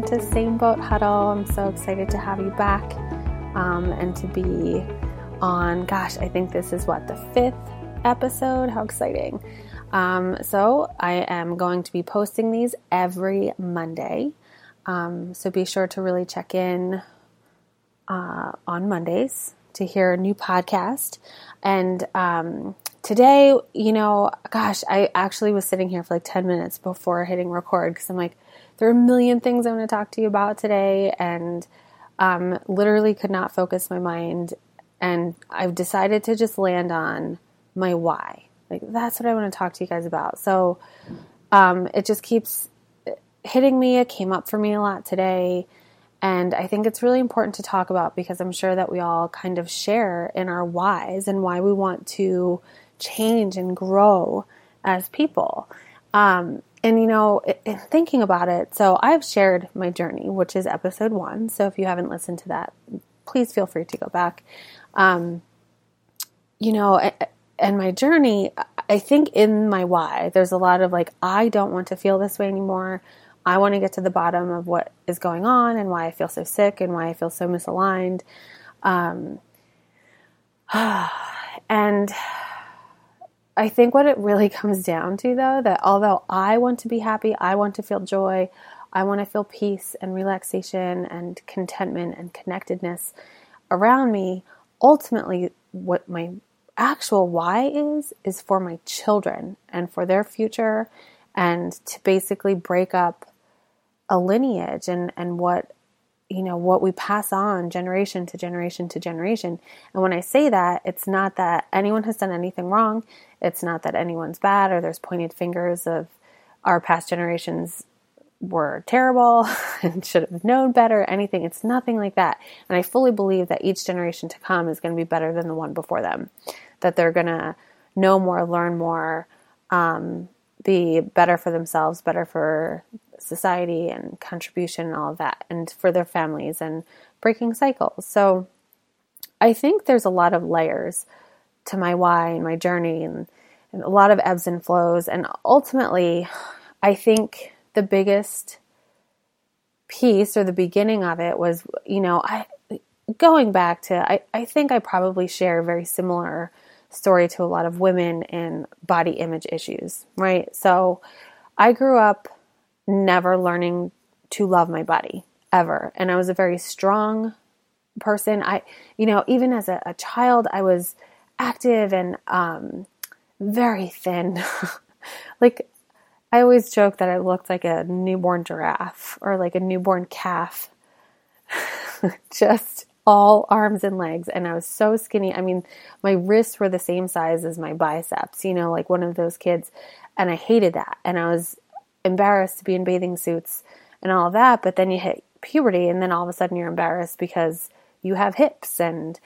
welcome to Same Boat Huddle. I'm so excited to have you back um, and to be on, gosh, I think this is what, the fifth episode? How exciting! Um, so, I am going to be posting these every Monday. Um, so, be sure to really check in uh, on Mondays to hear a new podcast. And um, today, you know, gosh, I actually was sitting here for like 10 minutes before hitting record because I'm like, there are a million things I want to talk to you about today, and um, literally could not focus my mind. And I've decided to just land on my why. Like, that's what I want to talk to you guys about. So um, it just keeps hitting me. It came up for me a lot today. And I think it's really important to talk about because I'm sure that we all kind of share in our whys and why we want to change and grow as people. Um, and you know, in thinking about it, so I've shared my journey, which is episode one. So if you haven't listened to that, please feel free to go back. Um, you know, and my journey, I think in my why, there's a lot of like, I don't want to feel this way anymore. I want to get to the bottom of what is going on and why I feel so sick and why I feel so misaligned. Um, and I think what it really comes down to, though, that although I want to be happy, I want to feel joy, I want to feel peace and relaxation and contentment and connectedness around me, ultimately, what my actual why is, is for my children and for their future and to basically break up a lineage and, and what you know what we pass on generation to generation to generation. And when i say that it's not that anyone has done anything wrong it's not that anyone's bad or there's pointed fingers of our past generations were terrible and should have known better, anything. It's nothing like that. And I fully believe that each generation to come is going to be better than the one before them, that they're going to know more, learn more, um, be better for themselves, better for society and contribution and all of that, and for their families and breaking cycles. So I think there's a lot of layers to my why and my journey and, and a lot of ebbs and flows. And ultimately, I think the biggest piece or the beginning of it was, you know, I going back to I, I think I probably share a very similar story to a lot of women in body image issues, right? So I grew up never learning to love my body ever. And I was a very strong person. I, you know, even as a, a child, I was active and um, very thin. like I always joke that I looked like a newborn giraffe or like a newborn calf. Just all arms and legs and I was so skinny. I mean, my wrists were the same size as my biceps, you know, like one of those kids. And I hated that. And I was embarrassed to be in bathing suits and all that, but then you hit puberty and then all of a sudden you're embarrassed because you have hips and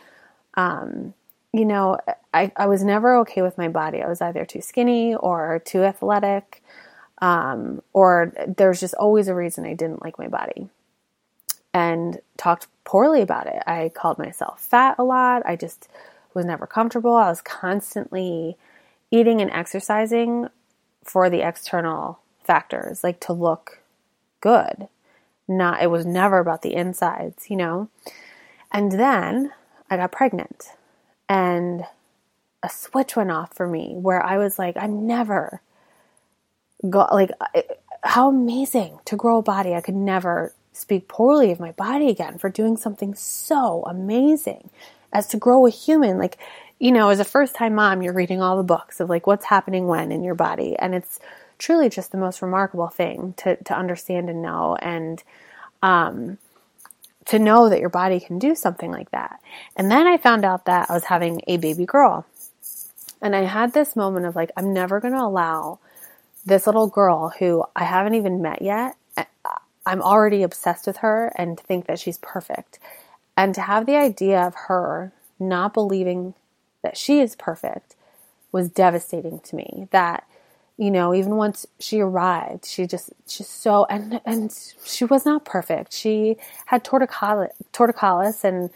um you know, I, I was never okay with my body. I was either too skinny or too athletic, um, or there's just always a reason I didn't like my body and talked poorly about it. I called myself fat a lot. I just was never comfortable. I was constantly eating and exercising for the external factors, like to look good. Not it was never about the insides, you know. And then I got pregnant and a switch went off for me where I was like, I never got like how amazing to grow a body. I could never speak poorly of my body again for doing something so amazing as to grow a human. Like, you know, as a first time mom, you're reading all the books of like what's happening when in your body. And it's truly just the most remarkable thing to, to understand and know. And, um, to know that your body can do something like that. And then I found out that I was having a baby girl. And I had this moment of like, I'm never going to allow this little girl who I haven't even met yet. Eh, I'm already obsessed with her and think that she's perfect. And to have the idea of her not believing that she is perfect was devastating to me. That you know, even once she arrived, she just she's so and and she was not perfect. She had torticollis, torticollis and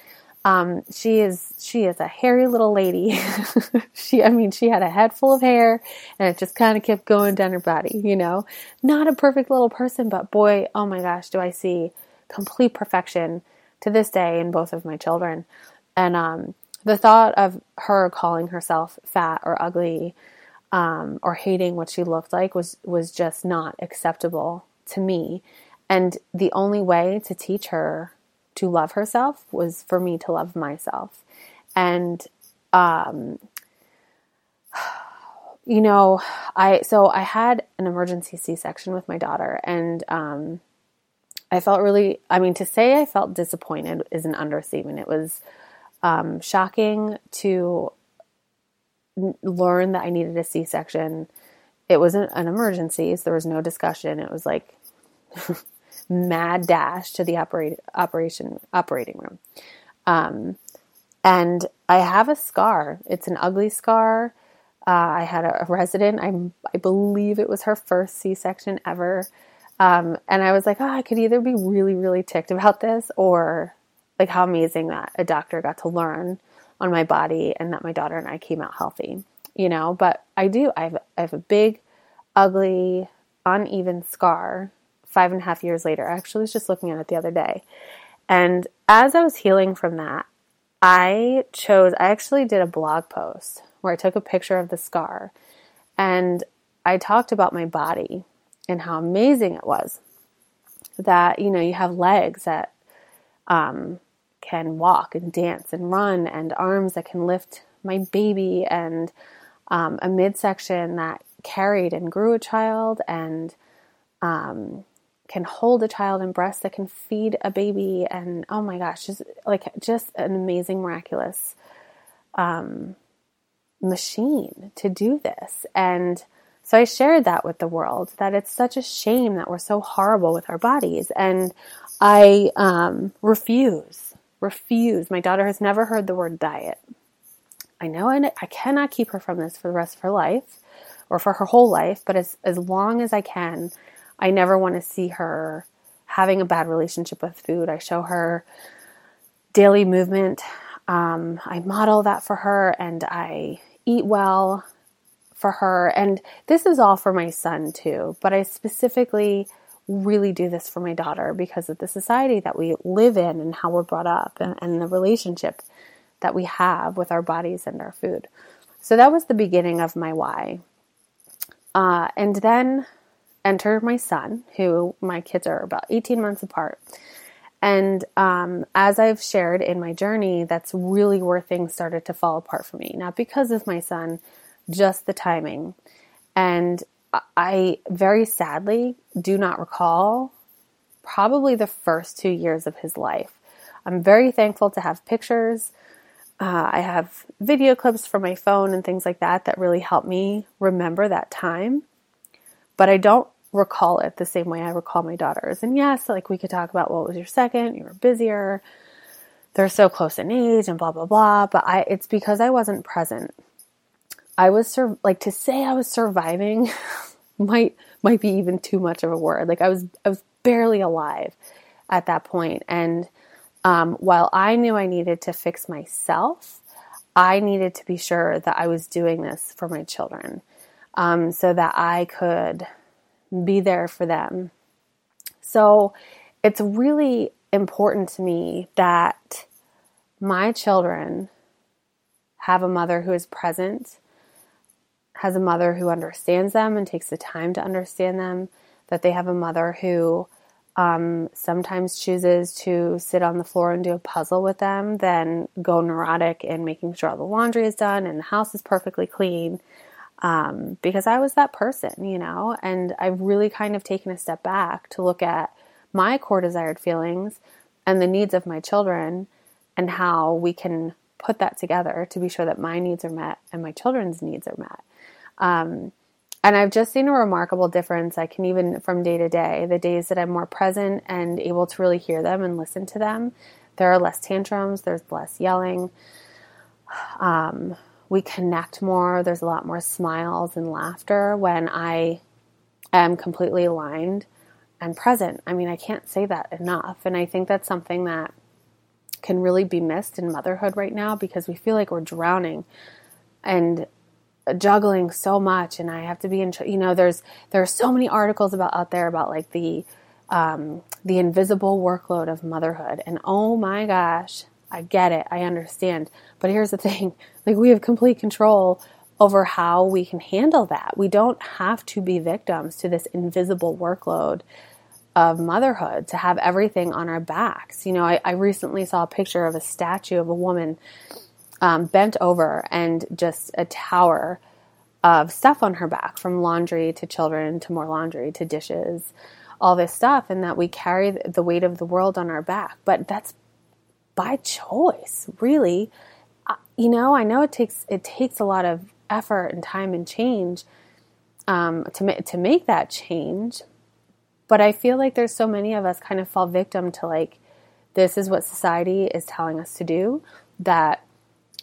Um, she is she is a hairy little lady. she I mean she had a head full of hair and it just kind of kept going down her body, you know. Not a perfect little person, but boy, oh my gosh, do I see complete perfection to this day in both of my children. And um, the thought of her calling herself fat or ugly um, or hating what she looked like was was just not acceptable to me. And the only way to teach her to love herself was for me to love myself. And, um, you know, I, so I had an emergency C section with my daughter and, um, I felt really, I mean, to say I felt disappointed is an understatement. It was, um, shocking to learn that I needed a C section. It wasn't an emergency, so there was no discussion. It was like, mad dash to the operate, operation operating room. Um, and I have a scar. It's an ugly scar. Uh, I had a, resident. I I believe it was her first C section ever. Um, and I was like, oh, I could either be really really ticked about this or like how amazing that a doctor got to learn on my body and that my daughter and I came out healthy. You know, but I do. I have I have a big, ugly, uneven scar five and a half years later. I actually was just looking at it the other day. And as I was healing from that, I chose, I actually did a blog post where I took a picture of the scar and I talked about my body and how amazing it was that, you know, you have legs that um, can walk and dance and run and arms that can lift my baby and um, a midsection that carried and grew a child and um, can hold a child and breast that can feed a baby and oh my gosh just like just an amazing miraculous um, machine to do this. And so i shared that with the world that it's such a shame that we're so horrible with our bodies. And i um, refuse refuse my daughter has never heard the word diet i know I, I cannot keep her from this for the rest of her life or for her whole life but as, as long as i can I never want to see her having a bad relationship with food. I show her daily movement. Um, I model that for her and I eat well for her. And this is all for my son too, but I specifically really do this for my daughter because of the society that we live in and how we're brought up and, and the relationship that we have with our bodies and our food. So that was the beginning of my why. Uh, and then enter my son, who my kids are about 18 months apart. And um, as I've shared in my journey, that's really where things started to fall apart for me. Not because of my son, just the timing. And I very sadly do not recall probably the first two years of his life. I'm very thankful to have pictures. Uh, I have video clips from my phone and things like that that really help me remember that time. But I don't recall it the same way I recall my daughters. And yes, like we could talk about what was your second, you were busier, they're so close in age and blah blah blah, but I it's because I wasn't present. I was sur- like to say I was surviving might might be even too much of a word. Like I was I was barely alive at that point. and um, while I knew I needed to fix myself, I needed to be sure that I was doing this for my children um, so that I could be there for them. So it's really important to me that my children have a mother who is present, has a mother who understands them and takes the time to understand them, that they have a mother who um, sometimes chooses to sit on the floor and do a puzzle with them, then go neurotic in making sure all the laundry is done and the house is perfectly clean um, because I was that person, you know, and I've really kind of taken a step back to look at my core desired feelings and the needs of my children and how we can put that together to be sure that my needs are met and my children's needs are met. Um, and I've just seen a remarkable difference. I can even from day to day, the days that I'm more present and able to really hear them and listen to them, there are less tantrums, there's less yelling. Um, we connect more. There's a lot more smiles and laughter when I am completely aligned and present. I mean, I can't say that enough. And I think that's something that can really be missed in motherhood right now because we feel like we're drowning and juggling so much and I have to be in you know there's there are so many articles about out there about like the um, the invisible workload of motherhood. And oh my gosh I get it. I understand. But here's the thing. Like we have complete control over how we can handle that. We don't have to be victims to this invisible workload of motherhood to have everything on our backs. You know, I, I recently saw a picture of a statue of a woman um, bent over and just a tower of stuff on her back from laundry to children to more laundry to dishes, all this stuff, and that we carry the weight of the world on our back. But that's by choice, really. You know, I know it takes it takes a lot of effort and time and change um, to ma- to make that change, but I feel like there's so many of us kind of fall victim to like, this is what society is telling us to do, that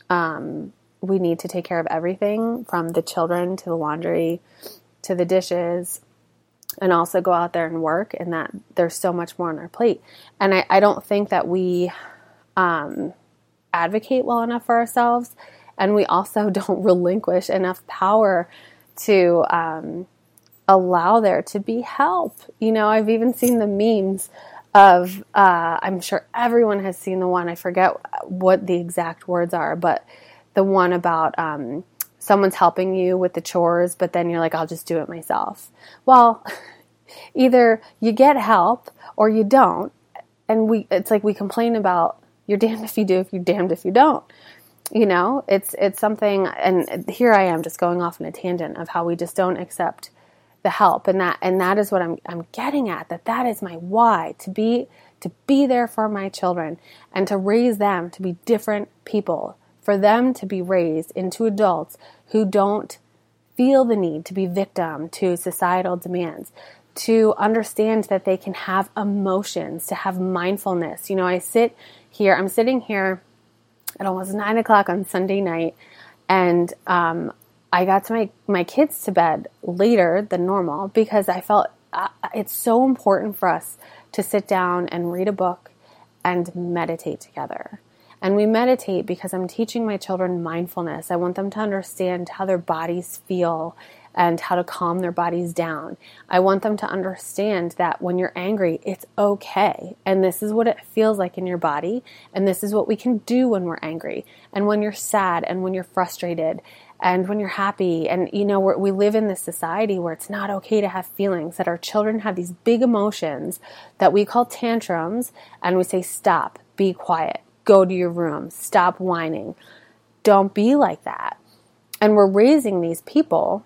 um, we need to take care of everything from the children to the laundry to the dishes and also go out there and work and that there's so much more on our plate. And I, I don't think that we um, advocate well enough for ourselves and we also don't relinquish enough power to um, allow there to be help. You know, I've even seen the memes of, uh, I'm sure everyone has seen the one, I forget what the exact words are, but the one about um, someone's helping you with the chores, but then you're like, I'll just do it myself. Well, either you get help or you don't. And we, it's like we complain about you're damned if you do, if you're damned if you don't. You know, it's it's something, and here I am just going off on a tangent of how we just don't accept the help. And that and that is what I'm I'm getting at that that is my why to be to be there for my children and to raise them to be different people for them to be raised into adults who don't feel the need to be victim to societal demands to understand that they can have emotions to have mindfulness. You know I sit here I'm sitting here at almost nine o'clock on Sunday night and um, I got to my, my kids to bed later than normal because I felt uh, it's so important for us to sit down and read a book and meditate together. And we meditate because I'm teaching my children mindfulness. I want them to understand how their bodies feel and how to calm their bodies down. I want them to understand that when you're angry, it's okay. And this is what it feels like in your body. And this is what we can do when we're angry. And when you're sad and when you're frustrated and when you're happy and you know we live in this society where it's not okay to have feelings that our children have these big emotions that we call tantrums and we say stop be quiet go to your room stop whining don't be like that. And we're raising these people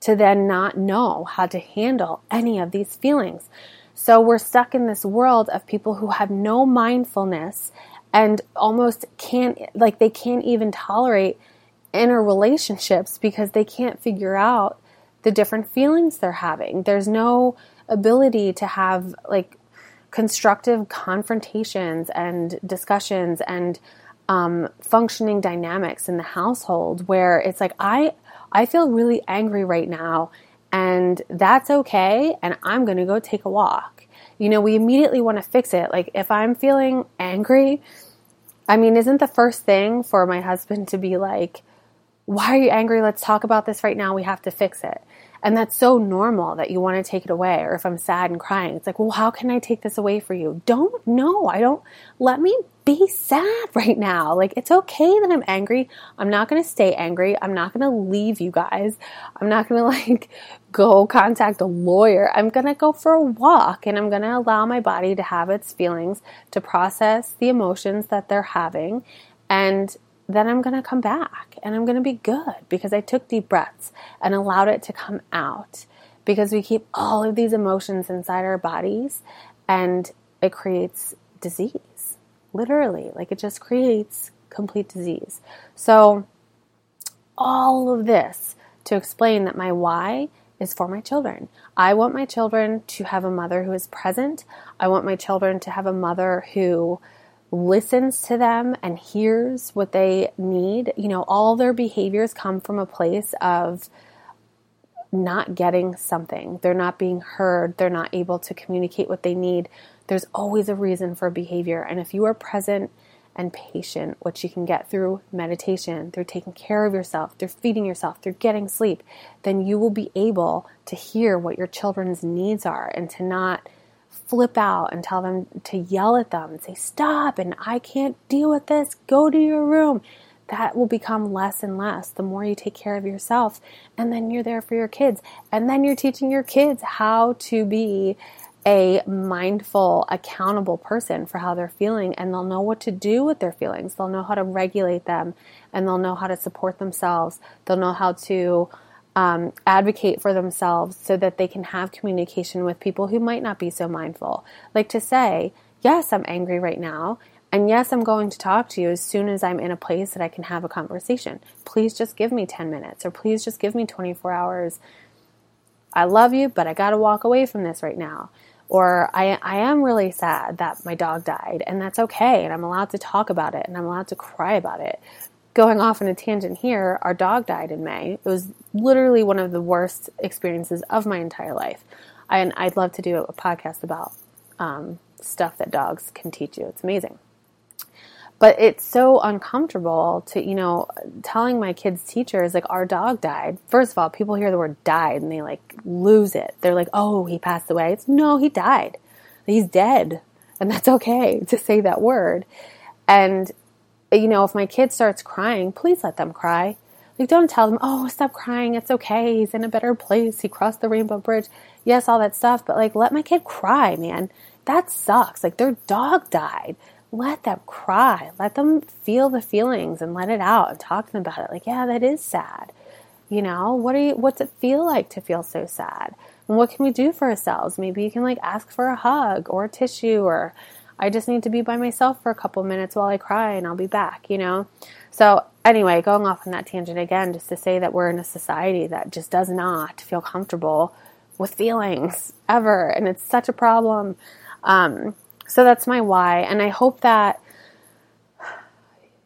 to then not know how to handle any of these feelings. So we're stuck in this world of people who have no mindfulness and almost can't like they can't even tolerate inner relationships because they can't figure out the different feelings they're having. There's no ability to have like constructive confrontations and discussions and um, functioning dynamics in the household where it's like I I feel really angry right now and that's okay and I'm going to go take a walk. You know, we immediately want to fix it. Like if I'm feeling angry, I mean, isn't the first thing for my husband to be like, why are you angry? Let's talk about this right now. We have to fix it. And that's so normal that you want to take it away. Or if I'm sad and crying, it's like, well, how can I take this away for you? Don't know. I don't, let me be sad right now. Like, it's okay that I'm angry. I'm not going to stay angry. I'm not going to leave you guys. I'm not going to like go contact a lawyer. I'm going to go for a walk and I'm going to allow my body to have its feelings, to process the emotions that they're having. And then I'm going to come back and I'm going to be good because I took deep breaths and allowed it to come out. Because we keep all of these emotions inside our bodies and it creates disease. Literally, like it just creates complete disease. So, all of this to explain that my why is for my children. I want my children to have a mother who is present. I want my children to have a mother who listens to them and hears what they need, you know, all their behaviors come from a place of not getting something. They're not being heard. They're not able to communicate what they need. There's always a reason for behavior. And if you are present and patient, which you can get through meditation, through taking care of yourself, through feeding yourself, through getting sleep, then you will be able to hear what your children's needs are and to not flip out and tell them to yell at them and say, Stop, and I can't deal with this, go to your room. That will become less and less the more you take care of yourself. And then you're there for your kids. And then you're teaching your kids how to be a mindful, accountable person for how they're feeling, and they'll know what to do with their feelings. They'll know how to regulate them, and they'll know how to support themselves. They'll know how to um, advocate for themselves so that they can have communication with people who might not be so mindful. Like to say, Yes, I'm angry right now. And yes, I'm going to talk to you as soon as I'm in a place that I can have a conversation. Please just give me 10 minutes or please just give me 24 hours. I love you, but I got to walk away from this right now. Or I, I am really sad that my dog died, and that's okay, and I'm allowed to talk about it, and I'm allowed to cry about it. Going off on a tangent here, our dog died in May. It was literally one of the worst experiences of my entire life. And I'd love to do a podcast about um, stuff that dogs can teach you. It's amazing. But it's so uncomfortable to you know telling my kids teachers like our dog died. First of all people hear the word died and they like lose it. They're like oh he passed away. It's no he died. He's dead. And that's okay to say that word. And you know if my kid starts crying please let them cry like don't tell them oh stop crying it's okay he's in a better place he crossed the rainbow bridge yes all that stuff but like let my kid cry man that sucks like their dog died let them cry. Let them feel the feelings and let it out and talk to them about it. Like, yeah, that is sad. You know, what are you, what's it feel like to feel so sad? And what can we do for ourselves? Maybe you can like ask for a hug or a tissue or I just need to be by myself for a couple minutes while I cry and I'll be back, you know? So, anyway, going off on that tangent again, just to say that we're in a society that just does not feel comfortable with feelings ever. And it's such a problem. Um, so that's my why. And I hope that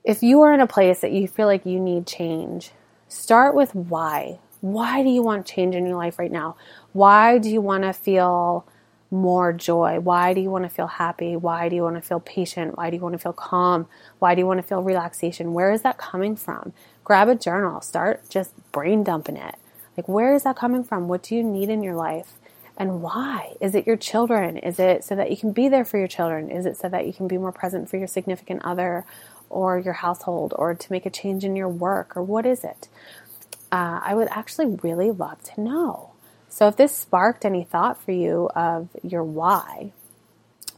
if you are in a place that you feel like you need change, start with why. Why do you want change in your life right now? Why do you want to feel more joy? Why do you want to feel happy? Why do you want to feel patient? Why do you want to feel calm? Why do you want to feel relaxation? Where is that coming from? Grab a journal, start just brain dumping it. Like, where is that coming from? What do you need in your life? And why? Is it your children? Is it so that you can be there for your children? Is it so that you can be more present for your significant other or your household or to make a change in your work or what is it? Uh, I would actually really love to know. So if this sparked any thought for you of your why,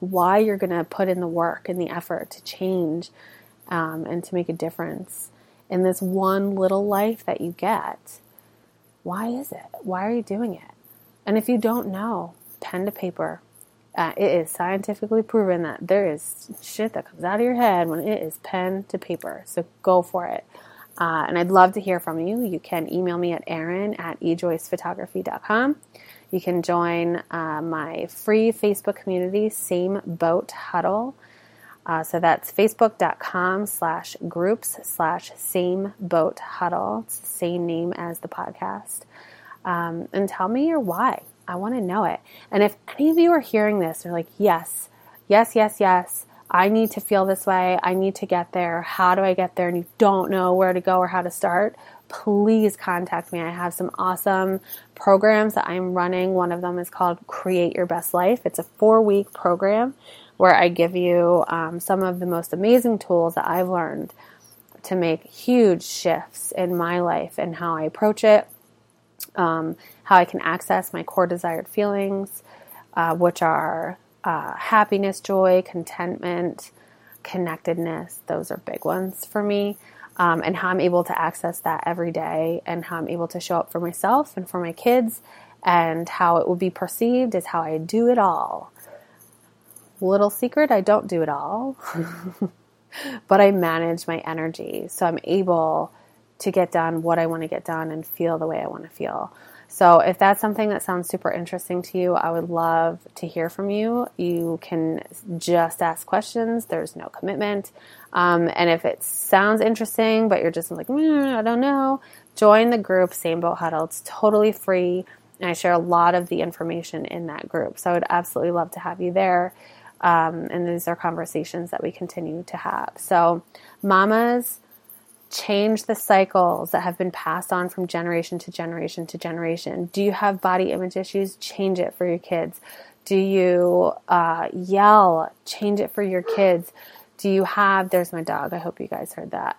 why you're going to put in the work and the effort to change um, and to make a difference in this one little life that you get, why is it? Why are you doing it? And if you don't know, pen to paper. Uh, it is scientifically proven that there is shit that comes out of your head when it is pen to paper. So go for it. Uh, and I'd love to hear from you. You can email me at Erin at ejoycephotography.com. You can join uh, my free Facebook community, Same Boat Huddle. Uh, so that's facebook.com slash groups slash same boat huddle. It's the same name as the podcast um, and tell me your why. I want to know it. And if any of you are hearing this, are like, yes, yes, yes, yes, I need to feel this way. I need to get there. How do I get there? And you don't know where to go or how to start, please contact me. I have some awesome programs that I'm running. One of them is called Create Your Best Life. It's a four week program where I give you um, some of the most amazing tools that I've learned to make huge shifts in my life and how I approach it um, how I can access my core desired feelings, uh, which are uh, happiness, joy, contentment, connectedness. Those are big ones for me. Um, and how I'm able to access that every day, and how I'm able to show up for myself and for my kids, and how it will be perceived is how I do it all. Little secret I don't do it all, but I manage my energy. So I'm able to get done what I want to get done and feel the way I want to feel. So, if that's something that sounds super interesting to you, I would love to hear from you. You can just ask questions, there's no commitment. Um, and if it sounds interesting, but you're just like, mm, I don't know, join the group Same Boat Huddle. It's totally free. And I share a lot of the information in that group. So, I would absolutely love to have you there. Um, and these are conversations that we continue to have. So, mamas, change the cycles that have been passed on from generation to generation to generation. Do you have body image issues? Change it for your kids. Do you uh, yell? Change it for your kids. Do you have, there's my dog. I hope you guys heard that.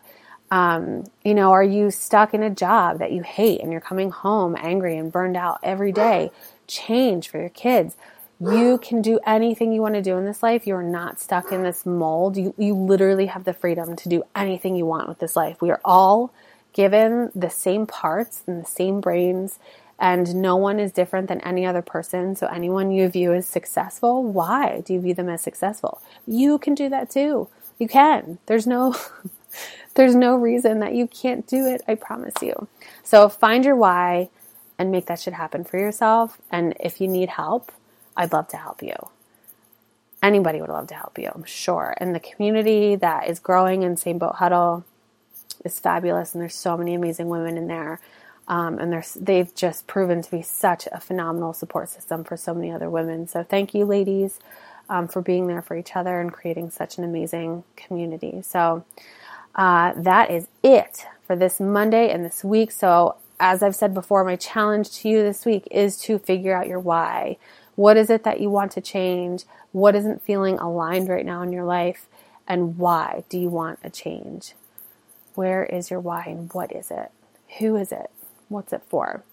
Um, you know, are you stuck in a job that you hate and you're coming home angry and burned out every day? Change for your kids. You can do anything you want to do in this life. You're not stuck in this mold. You, you literally have the freedom to do anything you want with this life. We are all given the same parts and the same brains, and no one is different than any other person. So, anyone you view as successful, why do you view them as successful? You can do that too. You can. There's no. There's no reason that you can't do it, I promise you. So find your why and make that shit happen for yourself. And if you need help, I'd love to help you. Anybody would love to help you, I'm sure. And the community that is growing in Same Boat Huddle is fabulous, and there's so many amazing women in there. Um, and they've just proven to be such a phenomenal support system for so many other women. So thank you, ladies, um, for being there for each other and creating such an amazing community. So uh, that is it for this Monday and this week. So as I've said before, my challenge to you this week is to figure out your why. What is it that you want to change? What isn't feeling aligned right now in your life? And why do you want a change? Where is your why and what is it? Who is it? What's it for?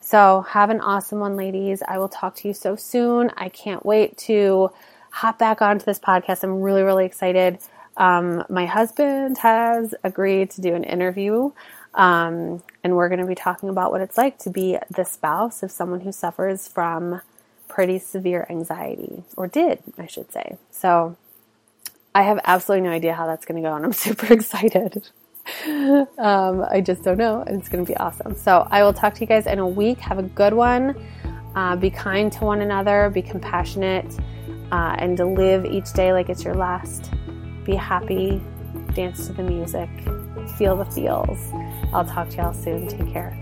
So, have an awesome one, ladies. I will talk to you so soon. I can't wait to hop back onto this podcast. I'm really, really excited. Um, my husband has agreed to do an interview, um, and we're going to be talking about what it's like to be the spouse of someone who suffers from pretty severe anxiety, or did, I should say. So I have absolutely no idea how that's going to go, and I'm super excited. um, I just don't know, and it's going to be awesome. So I will talk to you guys in a week. Have a good one. Uh, be kind to one another, be compassionate, uh, and to live each day like it's your last. Be happy, dance to the music, feel the feels. I'll talk to y'all soon. Take care.